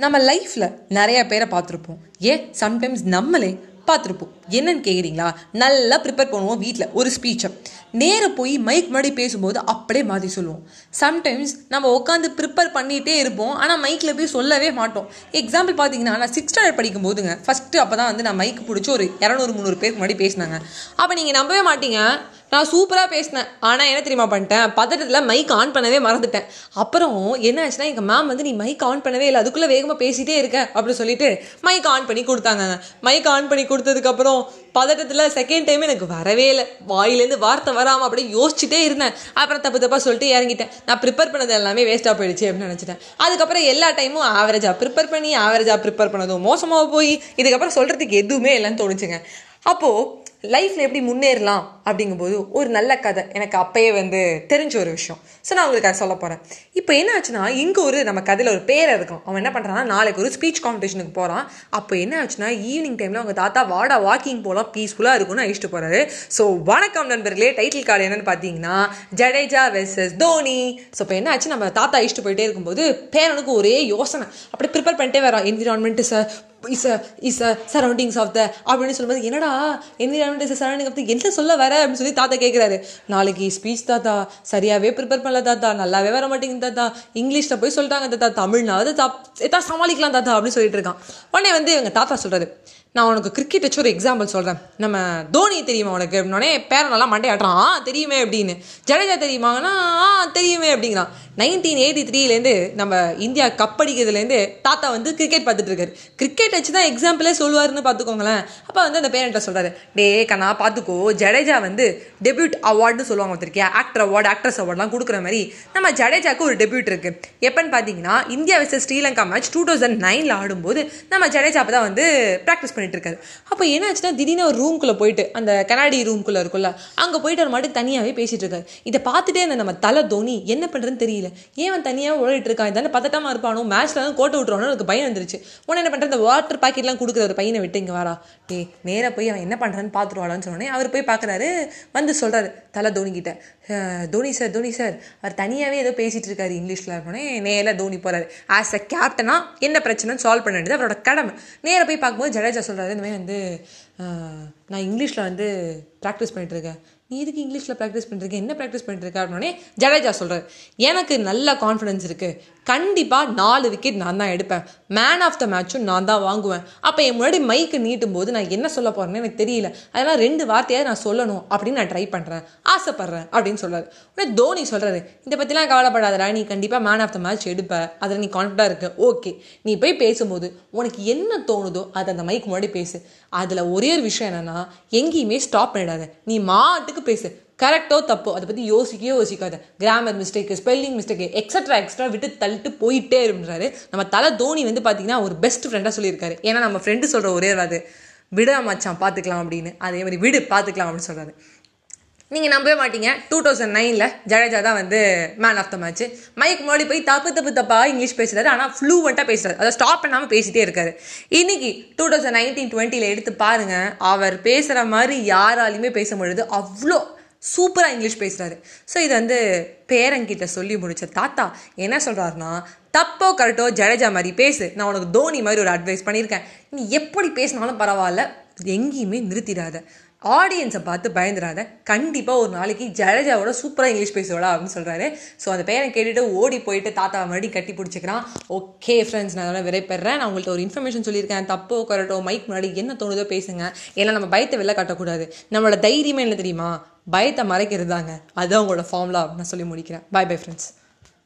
நம்ம லைஃப்பில் நிறைய பேரை பார்த்துருப்போம். ஏன்? சம்டைம்ஸ் நம்மளே பார்த்துருப்போம். என்னன்னு கேட்குறீங்களா நல்லா ப்ரிப்பேர் பண்ணுவோம் வீட்டில் ஒரு ஸ்பீச்சை நேராக போய் மைக் முன்னாடி பேசும்போது அப்படியே மாற்றி சொல்லுவோம். சம்டைம்ஸ் நம்ம உட்காந்து ப்ரிப்பேர் பண்ணிகிட்டே இருப்போம். ஆனால் மைக்கில் போய் சொல்லவே மாட்டோம். எக்ஸாம்பிள் பார்த்தீங்கன்னா நான் சிக்ஸ் ஸ்டாண்டர்ட் படிக்கும் போதுங்க ஃபஸ்ட்டு அப்போ தான் வந்து நான் மைக் பிடிச்சி ஒரு இரநூறு முந்நூறு பேருக்கு முன்னாடி பேசினாங்க. அப்போ நீங்கள் நம்பவே மாட்டீங்க. நான் சூப்பராக பேசினேன். ஆனால் என்ன தெரியுமா பண்ணிட்டேன்? பதட்டத்தில் மைக் ஆன் பண்ணவே மறந்துட்டேன். அப்புறம் என்ன ஆச்சுன்னா எங்கள் மேம் வந்து நீ மைக் ஆன் பண்ணவே இல்லை. அதுக்குள்ளே வேகமாக பேசிகிட்டே இருக்க. அப்படின்னு சொல்லிட்டு மைக் ஆன் பண்ணி கொடுத்தாங்க மைக் ஆன் பண்ணி கொடுத்ததுக்கப்புறம் பதட்டத்தில் செகண்ட் டைம் எனக்கு வரவே இல்லை. வாயிலேருந்து வார்த்தை வராமல் அப்படியே யோசிச்சுட்டே இருந்தேன். அப்புறம் தப்பு தப்பாக சொல்லிட்டு இறங்கிட்டேன். நான் ப்ரிப்பேர் பண்ணது எல்லாமே வேஸ்ட்டாக போயிடுச்சு அப்படின்னு நினச்சிட்டேன். அதுக்கப்புறம் எல்லா டைமும் ஆவரேஜாக ப்ரிப்பேர் பண்ணி ஆவரேஜாக ப்ரிப்பேர் பண்ணதும் மோசமாக போய் இதுக்கப்புறம் சொல்கிறதுக்கு எதுவுமே இல்லைன்னு தோணுச்சுங்க. அப்போது லைஃப்பில் எப்படி முன்னேறலாம் அப்படிங்கும்போது ஒரு நல்ல கதை எனக்கு அப்பயே வந்து தெரிஞ்ச ஒரு விஷயம். ஸோ நான் உங்களுக்கு அதை சொல்ல போகிறேன் இப்போ என்ன ஆச்சுன்னா இங்கே ஒரு நம்ம கதையில் ஒரு பேரை இருக்கும் அவன் என்ன பண்ணுறான்னா நாளைக்கு ஒரு ஸ்பீச் காம்படிஷனுக்கு போகிறான் அப்போ என்ன ஆச்சுன்னா ஈவினிங் டைமில் அவங்க தாத்தா வாடா வாக்கிங் போகலாம் பீஸ்ஃபுல்லாக இருக்கும்னு அழிச்சிட்டு போகிறாரு ஸோ வணக்கம் நண்பர்களே. டைட்டில் கார்டு என்னன்னு பார்த்தீங்கன்னா ஜடேஜா வெர்சஸ் தோனி. ஸோ இப்போ என்ன ஆச்சு நம்ம தாத்தா அழிச்சிட்டு போயிட்டே இருக்கும்போது பேரனுக்கு ஒரே யோசனை. அப்படியே ப்ரிப்பேர் பண்ணிட்டே வரான். Environment sir is a is a surroundings of the அப்படின்னு சொல்லும்போது என்னடா environment is surrounding of the என்ன சொல்ல வர? அப்படின்னு சொல்லி தாத்தா கேட்குறாரு நாளைக்கு ஸ்பீச் தாத்தா. சரியாகவே ப்ரிப்பேர் பண்ணல தாத்தா. நல்லாவே வர மாட்டேங்குது தாத்தா. இங்கிலீஷில் போய் சொல்லிட்டாங்க தாத்தா. தமிழ்னாவது தா எதா சமாளிக்கலாம் தாத்தா. அப்படின்னு சொல்லிட்டு இருக்கான். உடனே வந்து எங்கள் தாத்தா சொல்கிறாரு நான் உனக்கு கிரிக்கெட் வச்சு ஒரு எக்ஸாம்பிள் சொல்கிறேன் நம்ம தோனி தெரியுமா உனக்கு? அப்படின்னே பேரன் நல்லா மண்டையாட்டுறான் ஆ தெரியுமே அப்படின்னு. ஜடேஜா தெரியுமாங்கன்னா ஆ தெரியுமே அப்படிங்கிறான். நைன்டீன் எயிட்டி த்ரீலேருந்து நம்ம இந்தியா கப் அடிக்கிறதுலேருந்து தாத்தா வந்து கிரிக்கெட் பார்த்துட்டு இருக்காரு. கிரிக்கெட் வச்சு தான் எக்ஸாம்பிளே சொல்லுவாருன்னு பார்த்துக்கோங்களேன். அப்போ வந்து அந்த பேரண்ட்டை சொல்கிறாரு டே கண்ணா பார்த்துக்கோ. ஜடேஜா வந்து டெபியூட் அவார்டுன்னு சொல்லுவாங்க பார்த்துருக்கியா? ஆக்டர் அவார்டு ஆக்ட்ரஸ் அவார்ட்லாம் கொடுக்குற மாதிரி நம்ம ஜடேஜாக்கு ஒரு டெபியூட் இருக்குது எப்போன்னு பார்த்தீங்கன்னா India versus Sri Lanka match two thousand நைனில் ஆடும்போது நம்ம ஜடேஜா அப்போ தான் வந்து ப்ராக்டிஸ் பண்ணிட்டு இருக்காரு அப்போ என்ன ஆச்சுன்னா திடீர்னு ஒரு ரூம்குள்ளே போயிட்டு அந்த கனாடி ரூம்குள்ளே இருக்குல்ல அங்கே போயிட்டு அவர் மாட்டு தனியாகவே பேசிட்டு இருக்காரு இதை பார்த்துட்டே இருந்த நம்ம தலை தோனி என்ன பண்ணுறதுன்னு தெரியல. ஏன் தனியாக ஓடிட்டு இருக்கான்? இதானே பதட்டமாக இருப்பானோ? மேட்ச்ல தான் கோட்டை விட்டுருவானோ? எனக்கு பயம் வந்துருச்சு. உடனே என்ன பண்ணுறது வாட்டர் பாக்கெட்லாம் கொடுக்குற ஒரு பையனை விட்டு இங்கே வரா டே நேராக போய் அவன் என்ன பண்ணுறான்னு பார்த்துருவாடான்னு சொன்னோடனே அவர் போய் பார்க்குறாரு. வந்து சொல்கிறாரு தலை தோனி கிட்ட தோனி சார் தோனி சார் அவர் தனியாகவே ஏதோ பேசிகிட்டு இருக்காரு இங்கிலீஷில் இருக்கோன்னே நேராக தோனி போகிறாரு ஆஸ் அ கேப்டனாக என்ன பிரச்சனைன்னு சால்வ் பண்ண வேண்டியது அவரோட கடமை. நேராக போய் பார்க்கும்போது ஜடேஜா சொல்கிறாரு இந்த மாதிரி வந்து நான் இங்கிலீஷில் வந்து ப்ராக்டிஸ் பண்ணிட்டுருக்கேன். நீ இதுக்கு இங்கிலீஷில் ப்ராக்டிஸ் பண்ணிருக்க என்ன ப்ராக்டிஸ் பண்ணிருக்க அப்படின்னே ஜடேஜா சொல்கிறார் எனக்கு நல்ல கான்ஃபிடன்ஸ் இருக்குது கண்டிப்பாக நாலு விக்கெட் நான் தான் எடுப்பேன். மேன் ஆஃப் த மேட்சும் நான் தான் வாங்குவேன். அப்போ என் முன்னாடி மைக்கு நீட்டும் போது நான் என்ன சொல்ல போகிறேன்னு எனக்கு தெரியல. அதெல்லாம் ரெண்டு வார்த்தையாக நான் சொல்லணும் அப்படின்னு நான் ட்ரை பண்ணுறேன் ஆசைப்பட்றேன் அப்படின்னு சொல்கிறாரு உடனே தோனி சொல்கிறாரு இதை பற்றிலாம் கவலைப்படாதடா நீ கண்டிப்பாக மேன் ஆஃப் த மேட்ச் எடுப்ப. அதில் நீ கான்ஃபிடாக இருக்க. ஓகே நீ போய் பேசும்போது உனக்கு என்ன தோணுதோ அதை அந்த மைக்கு முன்னாடி பேசு. அதில் ஒரே ஒரு விஷயம் என்னென்னா எங்கேயுமே ஸ்டாப் பண்ணிடாத. நீ மாட்டுக்கு பேசு. கரெக்டோ தப்போ அதை பற்றி யோசிக்கவே யோசிக்காத. Grammar mistake spelling mistake extra extra விட்டு தள்ளிட்டு போயிட்டே இருந்தாரு நம்ம தலை தோனி வந்து பார்த்தீங்கன்னா ஒரு பெஸ்ட் ஃப்ரெண்டாக சொல்லியிருக்காரு. ஏன்னா நம்ம ஃப்ரெண்டு சொல்கிற ஒரே அது. விடா மச்சான் பார்த்துக்கலாம் அப்படின்னு. அதே மாதிரி விடு பார்த்துக்கலாம் அப்படின்னு சொல்கிறாரு நீங்கள் நம்பவே மாட்டீங்க. டூ தௌசண்ட் நைனில் ஜடேஜா தான் வந்து மேன் ஆஃப் த மேட்ச் மைக் மொழி போய் தப்பு தப்பு தப்பாக இங்கிலீஷ் பேசுகிறாரு ஆனால் ஃப்ளூவெண்ட்டாக பேசுகிறாரு அதை ஸ்டாப் பண்ணாமல் பேசிகிட்டே இருக்காரு. இன்னைக்கு டூ தௌசண்ட் நைன்டீன் டுவெண்ட்டியில் எடுத்து பாருங்கள் அவர் பேசுகிற மாதிரி யாராலையுமே பேச முடியுது. அவ்வளோ சூப்பராக இங்கிலீஷ் பேசுகிறாரு ஸோ இது வந்து பேரங்கிட்ட சொல்லி முடிச்ச தாத்தா என்ன சொல்கிறாருன்னா தப்போ கரெக்டோ ஜடேஜா மாதிரி பேசு. நான் உனக்கு தோனி மாதிரி ஒரு அட்வைஸ் பண்ணியிருக்கேன். நீ எப்படி பேசினாலும் பரவாயில்ல. எங்கேயுமே நிறுத்திடாத. ஆடியன்ஸை பார்த்து பயந்துடாத கண்டிப்பாக ஒரு நாளைக்கு ஜடேஜாவோட சூப்பராக இங்கிலீஷ் பேசுவாடா அப்படின்னு சொல்கிறாரு ஸோ அந்த பேரை கேட்டுட்டு ஓடி போயிட்டு தாத்தா மறுபடியும் கட்டி பிடிச்சிக்கிறான். ஓகே ஃப்ரெண்ட்ஸ் நான் அதெல்லாம் விரைப்படுறேன் நான் உங்கள்கிட்ட ஒரு இன்ஃபர்மேஷன் சொல்லியிருக்கேன். தப்போ கரட்டோ மைக் முன்னாடி என்ன தோணுதோ பேசுங்க. ஏன்னா நம்ம பயத்தை வெளில காட்டக்கூடாது. நம்மளோட தைரியமே என்ன தெரியுமா? பயத்தை மறைக்கிறது தாங்க அதுதான் உங்களோட ஃபார்ம்லா அப்படின்னு சொல்லி முடிக்கிறேன். Bye bye friends